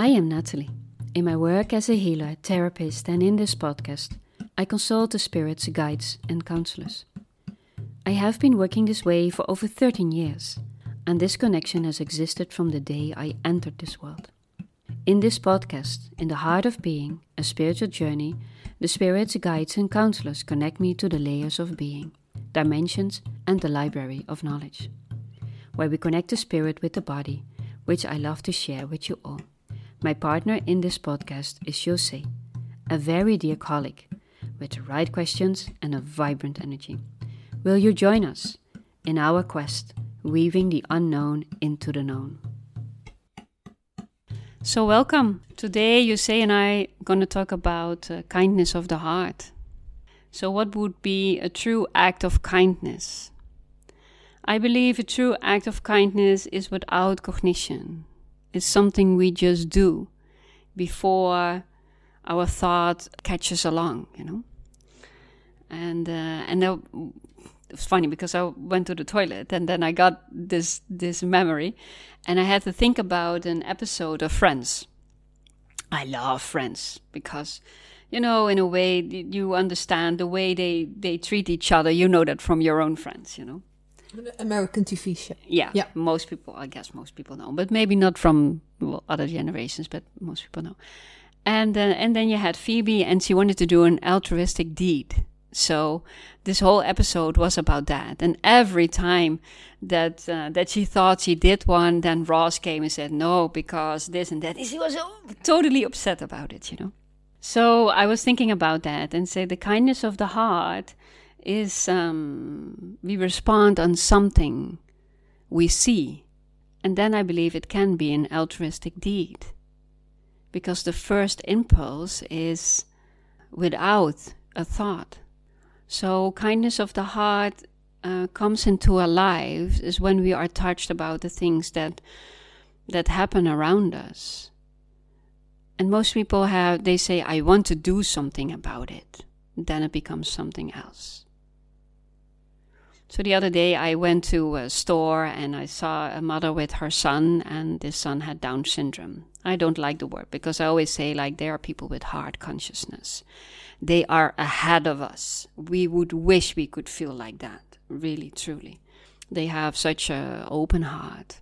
I am Nathalie. In my work as a healer, therapist, and in this podcast, I consult the spirits, guides, and counselors. I have been working this way for over 13 years, and this connection has existed from the day I entered this world. In this podcast, In the Heart of Being, a spiritual journey, the spirits, guides, and counselors connect me to the layers of being, dimensions, and the library of knowledge, where we connect the spirit with the body, which I love to share with you all. My partner in this podcast is Jose, a very dear colleague with the right questions and a vibrant energy. Will you join us in our quest, weaving the unknown into the known? So, welcome. Today, Jose and I are going to talk about uh, kindness of the heart. So, what would be a true act of kindness? I believe a true act of kindness is without cognition. It's something we just do before our thought catches along, you know. And uh, and it was funny because I went to the toilet and then I got this this memory, and I had to think about an episode of Friends. I love Friends because, you know, in a way you understand the way they they treat each other. You know that from your own friends, you know. American TV show. Yeah, Yeah. Most people, I guess, most people know, but maybe not from well, other generations, but most people know. And uh, and then you had Phoebe, and she wanted to do an altruistic deed. So this whole episode was about that. And every time that uh, that she thought she did one, then Ross came and said no because this and that. And she was uh, totally upset about it, you know. So I was thinking about that and say the kindness of the heart is um, we respond on something we see, and then I believe it can be an altruistic deed. Because the first impulse is without a thought. So, kindness of the heart uh, comes into our lives is when we are touched about the things that that happen around us. And most people have they say, I want to do something about it. Then it becomes something else. So the other day I went to a store and I saw a mother with her son, and this son had Down syndrome. I don't like the word because I always say, like, there are people with hard consciousness. They are ahead of us. We would wish we could feel like that, really, truly. They have such an open heart.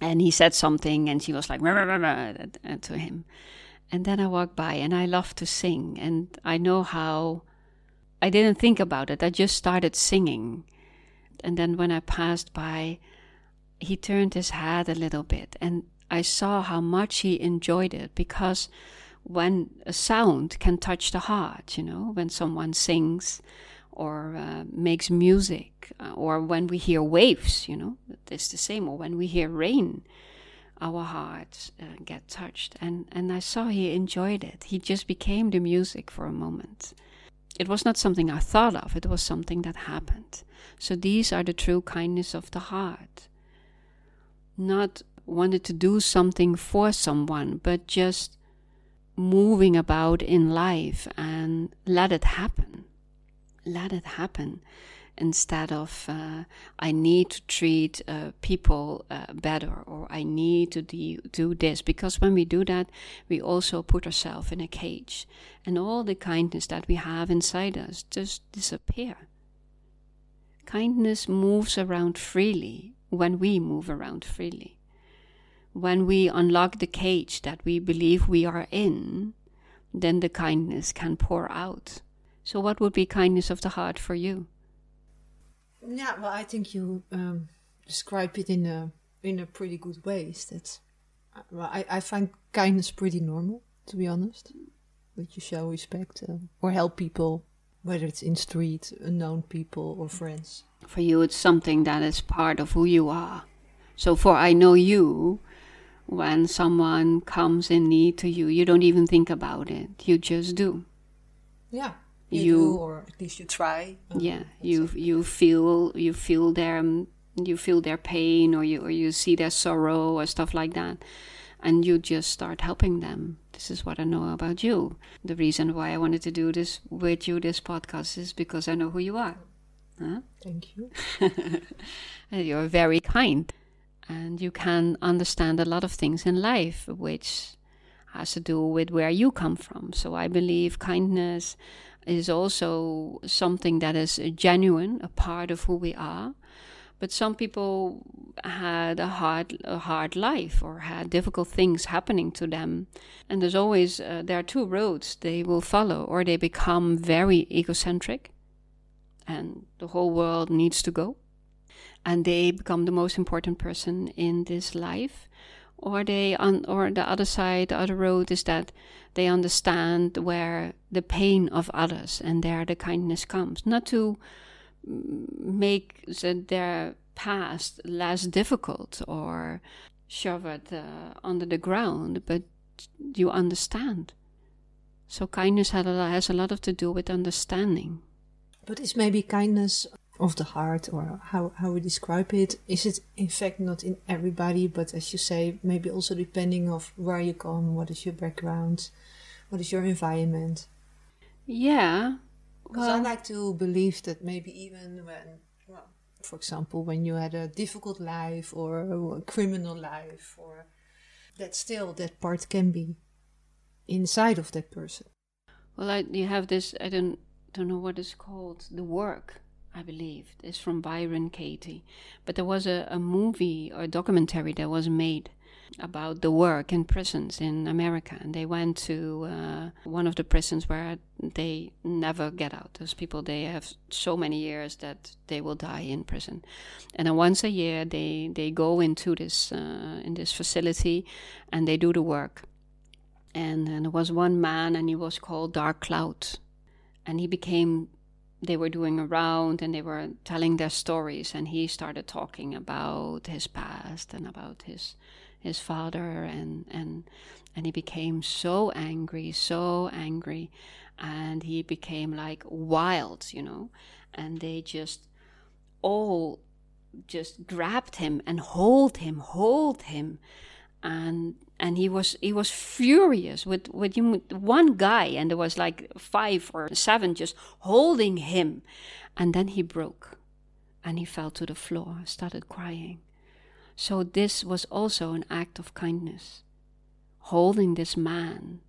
And he said something, and she was like, "Rah, rah, rah, rah," uh, to him. And then I walked by, and I love to sing, and I know how. I didn't think about it. I just started singing. And then when I passed by, he turned his head a little bit, and I saw how much he enjoyed it because when a sound can touch the heart, you know, when someone sings or uh, makes music, uh, or when we hear waves, you know, it's the same, or when we hear rain, our hearts uh, get touched. And, and I saw he enjoyed it. He just became the music for a moment. It was not something I thought of, it was something that happened. So these are the true kindness of the heart. Not wanted to do something for someone, but just moving about in life and let it happen. Let it happen instead of uh, I need to treat uh, people uh, better or I need to de- do this. Because when we do that, we also put ourselves in a cage and all the kindness that we have inside us just disappear. Kindness moves around freely when we move around freely. When we unlock the cage that we believe we are in, then the kindness can pour out. So, what would be kindness of the heart for you? Yeah, well, I think you um, described it in a in a pretty good way. Is That well, I, I find kindness pretty normal, to be honest. That you show respect uh, or help people, whether it's in street, unknown people, or friends. For you, it's something that is part of who you are. So, for I know you, when someone comes in need to you, you don't even think about it. You just do. Yeah, You- you, do, or at least you try. Yeah you you feel you feel their you feel their pain or you or you see their sorrow or stuff like that. And you just start helping them. This is what i know about you. The reason why i wanted to do this with you this podcast is because i know who you are. Huh? Thank you. You're very kind. And you can understand a lot of things in life which has to do with where you come from. So I believe kindness is also something that is genuine, a part of who we are. But some people had a hard, a hard life or had difficult things happening to them. And there's always, uh, there are two roads they will follow, or they become very egocentric and the whole world needs to go. And they become the most important person in this life or they on or the other side the other road is that they understand where the pain of others and there the kindness comes. Not to make their past less difficult or shove it uh, under the ground but you understand. So kindness has a lot to do with understanding. But is maybe kindness of the heart or how, how we describe it. Is it in fact not in everybody but as you say maybe also depending of where you come what is your background what is your environment? Yeah because well, i like to believe that maybe even when well for example when you had a difficult life or a criminal life or that still that part can be inside of that person. Well I, you have this i don't don't know what it's called the work I believe. It's from Byron Katie. But there was a, a movie or a documentary that was made about the work in prisons in America. And they went to uh, one of the prisons where they never get out. Those people, they have so many years that they will die in prison. And then once a year, they, they go into this, uh, in this facility and they do the work. And, and there was one man, and he was called Dark Cloud. And he became they were doing around and they were telling their stories and he started talking about his past and about his his father and and and he became so angry so angry and he became like wild you know? And they just all just grabbed him and hold him hold him and and he was he was furious with with one guy and there was like five or seven just holding him. And then he broke and he fell to the floor started crying. So this was also an act of kindness holding this man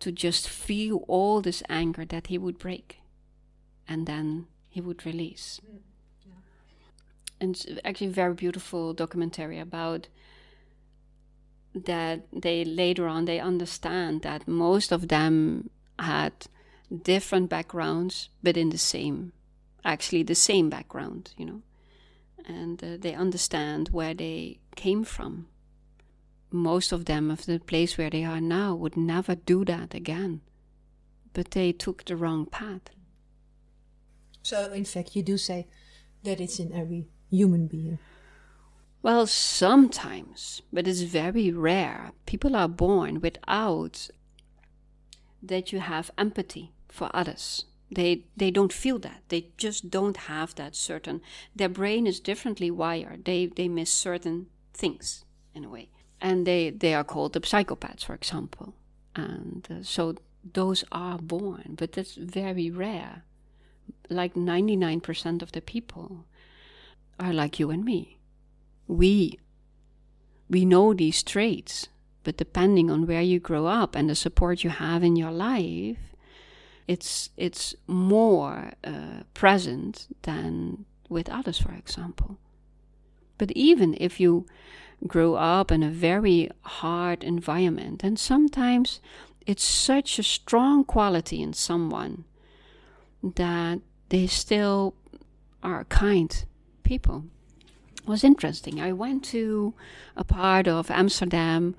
to just feel all this anger that he would break and then he would release. Mm, yeah. and it's actually a very beautiful documentary about that they later on they understand that most of them had different backgrounds but in the same actually the same background you know? And uh, they understand where they came from. Most of them of the place where they are now would never do that again. But they took the wrong path. So in fact you do say that it's in every human being well, sometimes, but it's very rare. People are born without that you have empathy for others. They they don't feel that. They just don't have that certain. Their brain is differently wired. They they miss certain things in a way, and they they are called the psychopaths, for example. And uh, so those are born, but that's very rare. Like ninety nine percent of the people are like you and me we we know these traits but depending on where you grow up and the support you have in your life it's it's more uh, present than with others for example. But even if you grow up in a very hard environment and sometimes it's such a strong quality in someone that they still are kind people was interesting. I went to a part of Amsterdam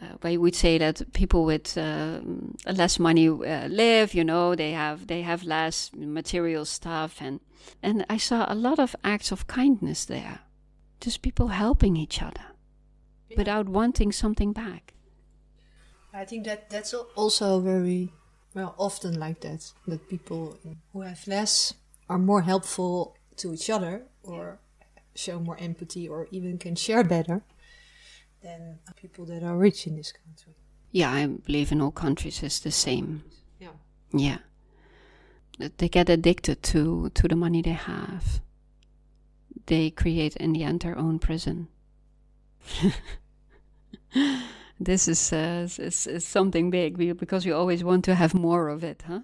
uh, where would say that people with uh, less money uh, live. You know, they have they have less material stuff, and and I saw a lot of acts of kindness there, just people helping each other yeah. without wanting something back. I think that that's also very well often like that. That people who have less are more helpful to each other or show more empathy or even can share better than people that are rich in this country. Yeah, I believe in all countries it's the same. Yeah. Yeah. They get addicted to, to the money they have. They create in the end their own prison. this is, uh, is, is something big because we always want to have more of it, huh?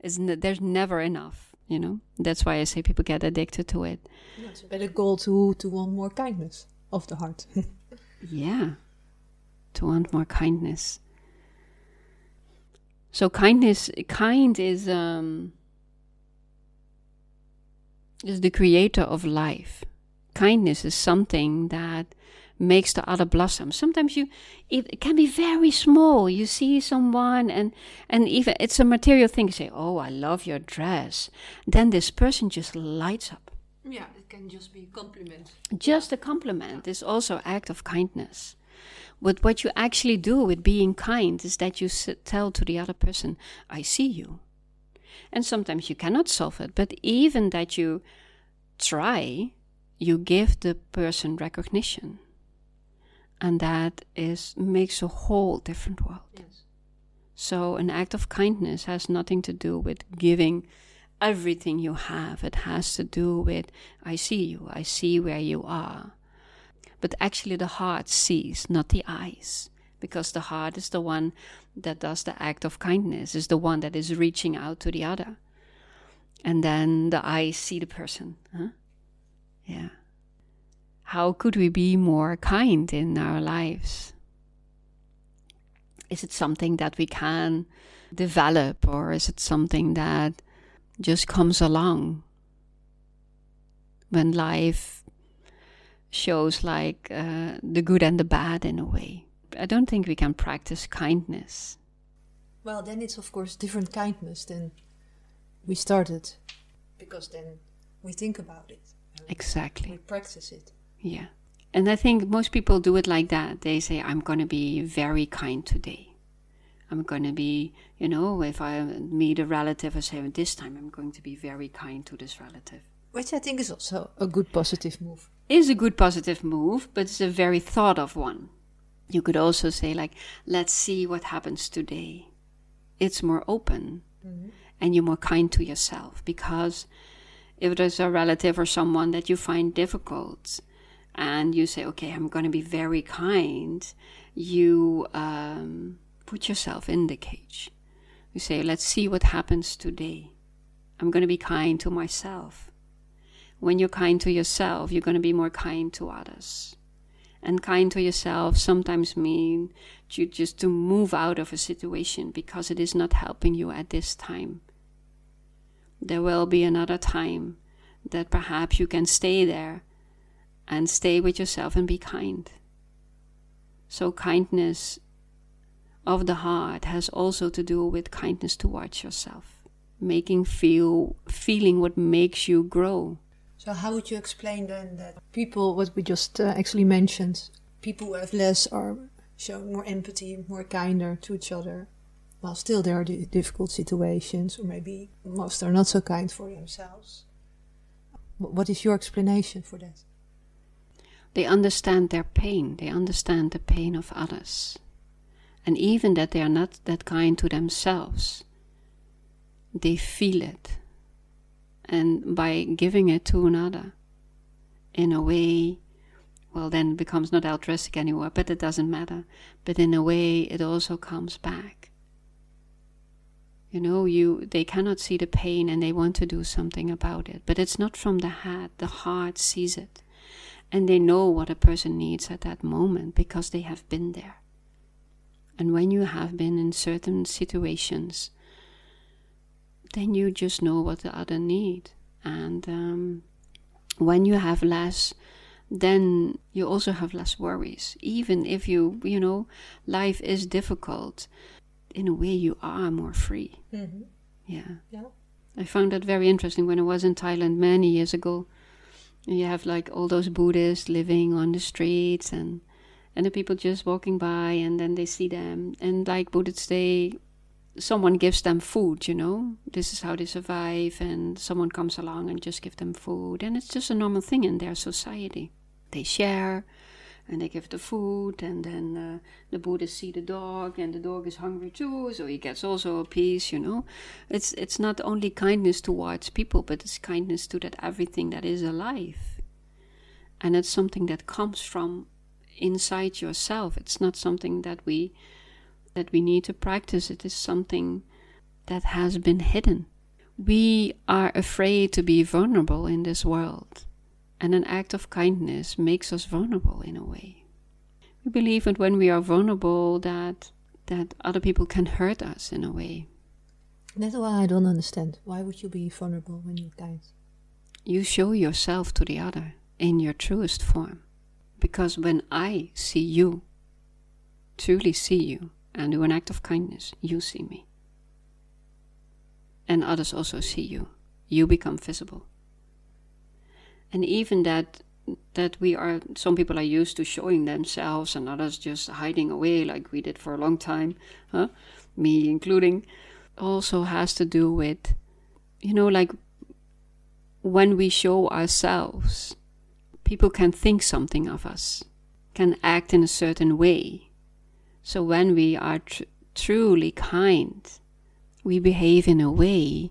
Isn't it, there's never enough, you know? That's why I say people get addicted to it. Yeah, it's a better goal to, to want more kindness of the heart. yeah, to want more kindness. So kindness, kind is um, is the creator of life. Kindness is something that makes the other blossom. Sometimes you it can be very small. You see someone and and even it's a material thing. You say, "Oh, I love your dress." Then this person just lights up. Yeah, it can just be a compliment. Just a compliment is also act of kindness. But what you actually do with being kind is that you tell to the other person, "I see you." And sometimes you cannot solve it, but even that you try, you give the person recognition and that is makes a whole different world. Yes. So an act of kindness has nothing to do with giving everything you have. It has to do with I see you, I see where you are. But actually the heart sees, not the eyes. Because the heart is the one that does the act of kindness, is the one that is reaching out to the other. And then the eyes see the person. Huh? Yeah how could we be more kind in our lives? Is it something that we can develop, or is it something that just comes along when life shows like uh, the good and the bad in a way? I don't think we can practice kindness. Well, then it's of course different kindness than we started, because then we think about it. Exactly. We practice it. Yeah. And I think most people do it like that. They say, I'm going to be very kind today. I'm going to be, you know, if I meet a relative, I say, this time I'm going to be very kind to this relative. Which I think is also a good positive move. Is a good positive move, but it's a very thought of one. You could also say, like, let's see what happens today. It's more open mm-hmm. and you're more kind to yourself because if there's a relative or someone that you find difficult, and you say, okay, I'm going to be very kind, you um, put yourself in the cage. You say, let's see what happens today. I'm going to be kind to myself. When you're kind to yourself, you're going to be more kind to others. And kind to yourself sometimes mean you just to move out of a situation because it is not helping you at this time. There will be another time that perhaps you can stay there and stay with yourself and be kind. So, kindness of the heart has also to do with kindness towards yourself, making feel feeling what makes you grow. So, how would you explain then that people, what we just uh, actually mentioned, people who have less are showing more empathy, more kinder to each other, while still there are difficult situations, or maybe most are not so kind for themselves? What is your explanation for that? They understand their pain, they understand the pain of others. And even that they are not that kind to themselves, they feel it. And by giving it to another, in a way, well, then it becomes not altruistic anymore, but it doesn't matter. But in a way, it also comes back. You know, you they cannot see the pain and they want to do something about it, but it's not from the head. The heart sees it and they know what a person needs at that moment because they have been there. And when you have been in certain situations, then you just know what the other need. And um, when you have less, then you also have less worries. Even if you, you know, life is difficult, in a way you are more free. Mm-hmm. Yeah. Yeah. I found that very interesting when I was in Thailand many years ago. And you have like all those Buddhists living on the streets and and the people just walking by and then they see them and like Buddhists they someone gives them food, you know. This is how they survive and someone comes along and just give them food and it's just a normal thing in their society. They share and they give the food and then uh, the buddhists see the dog and the dog is hungry too so he gets also a piece you know it's it's not only kindness towards people but it's kindness to that everything that is alive and it's something that comes from inside yourself. It's not something that we that we need to practice. It is something that has been hidden. We are afraid to be vulnerable in this world, and an act of kindness makes us vulnerable in a way. We believe that when we are vulnerable that that other people can hurt us in a way. That's why I don't understand. Why would you be vulnerable when you're kind? You show yourself to the other in your truest form. Because when I see you, truly see you, and do an act of kindness, you see me. And others also see you. You become visible. And even that that we are some people are used to showing themselves and others just hiding away like we did for a long time, huh? me including, also has to do with you know like when we show ourselves people can think something of us, can act in a certain way. So when we are tr- truly kind, we behave in a way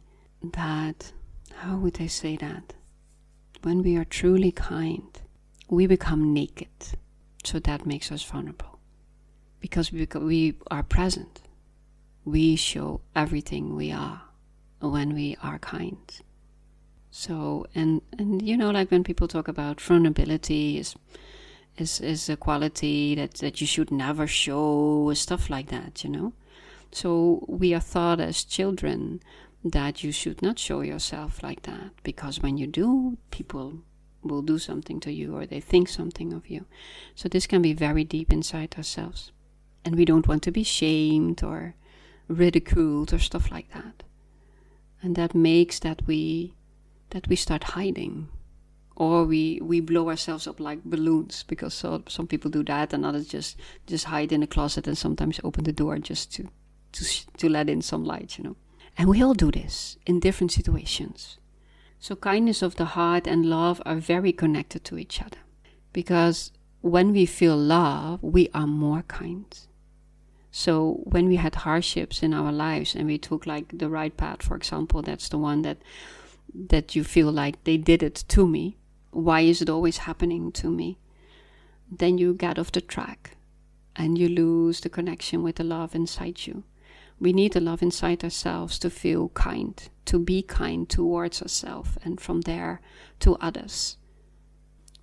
that, how would I say that? When we are truly kind, we become naked. So that makes us vulnerable. Because we, we are present. We show everything we are when we are kind. So and and you know like when people talk about vulnerability is is is a quality that that you should never show stuff like that, you know. So we are taught as children that you should not show yourself like that because when you do, people will do something to you or they think something of you. So this can be very deep inside ourselves. And we don't want to be shamed or ridiculed or stuff like that. And that makes that we that we start hiding or we we blow ourselves up like balloons because so, some people do that and others just just hide in a closet and sometimes open the door just to to to let in some light you know and we all do this in different situations so kindness of the heart and love are very connected to each other because when we feel love we are more kind so when we had hardships in our lives and we took like the right path for example that's the one that that you feel like they did it to me. Why is it always happening to me? Then you get off the track and you lose the connection with the love inside you. We need the love inside ourselves to feel kind, to be kind towards ourselves, and from there to others.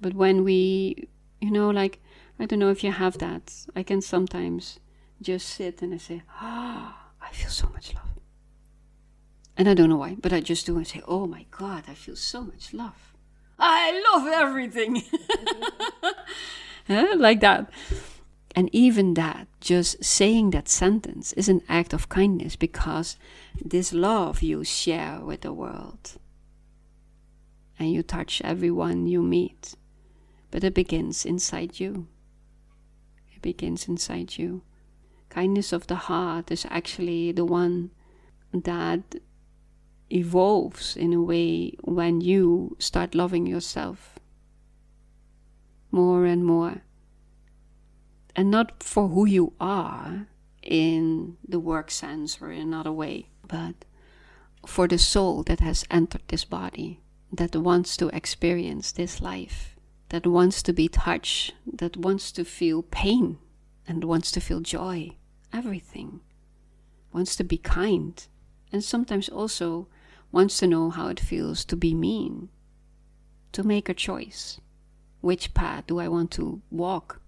But when we, you know, like, I don't know if you have that, I can sometimes just sit and I say, Ah, oh, I feel so much love. And I don't know why, but I just do and say, Oh my God, I feel so much love. I love everything. like that. And even that, just saying that sentence is an act of kindness because this love you share with the world. And you touch everyone you meet. But it begins inside you. It begins inside you. Kindness of the heart is actually the one that evolves in a way when you start loving yourself more and more. And not for who you are in the work sense or in another way, but for the soul that has entered this body, that wants to experience this life, that wants to be touched, that wants to feel pain and wants to feel joy, everything, wants to be kind, and sometimes also wants to know how it feels to be mean, to make a choice. Which path do I want to walk?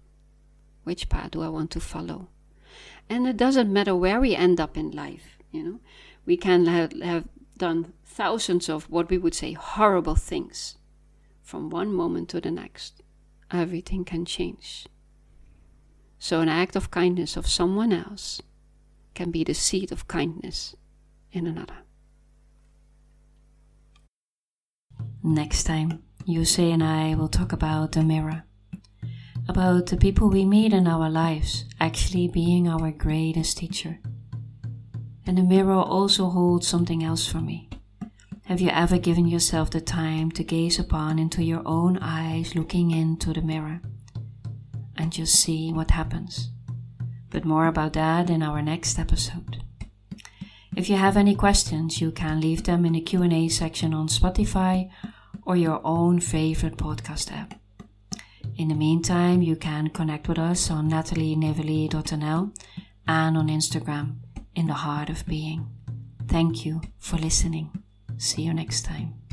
Which path do I want to follow? And it doesn't matter where we end up in life, you know. We can have, have done thousands of what we would say horrible things. From one moment to the next, everything can change. So, an act of kindness of someone else can be the seed of kindness in another. Next time, Yuse and I will talk about the mirror. About the people we meet in our lives actually being our greatest teacher. And the mirror also holds something else for me. Have you ever given yourself the time to gaze upon into your own eyes looking into the mirror and just see what happens? But more about that in our next episode. If you have any questions, you can leave them in the Q&A section on Spotify or your own favorite podcast app. In the meantime, you can connect with us on nathalienevali.nl and on Instagram in the heart of being. Thank you for listening. See you next time.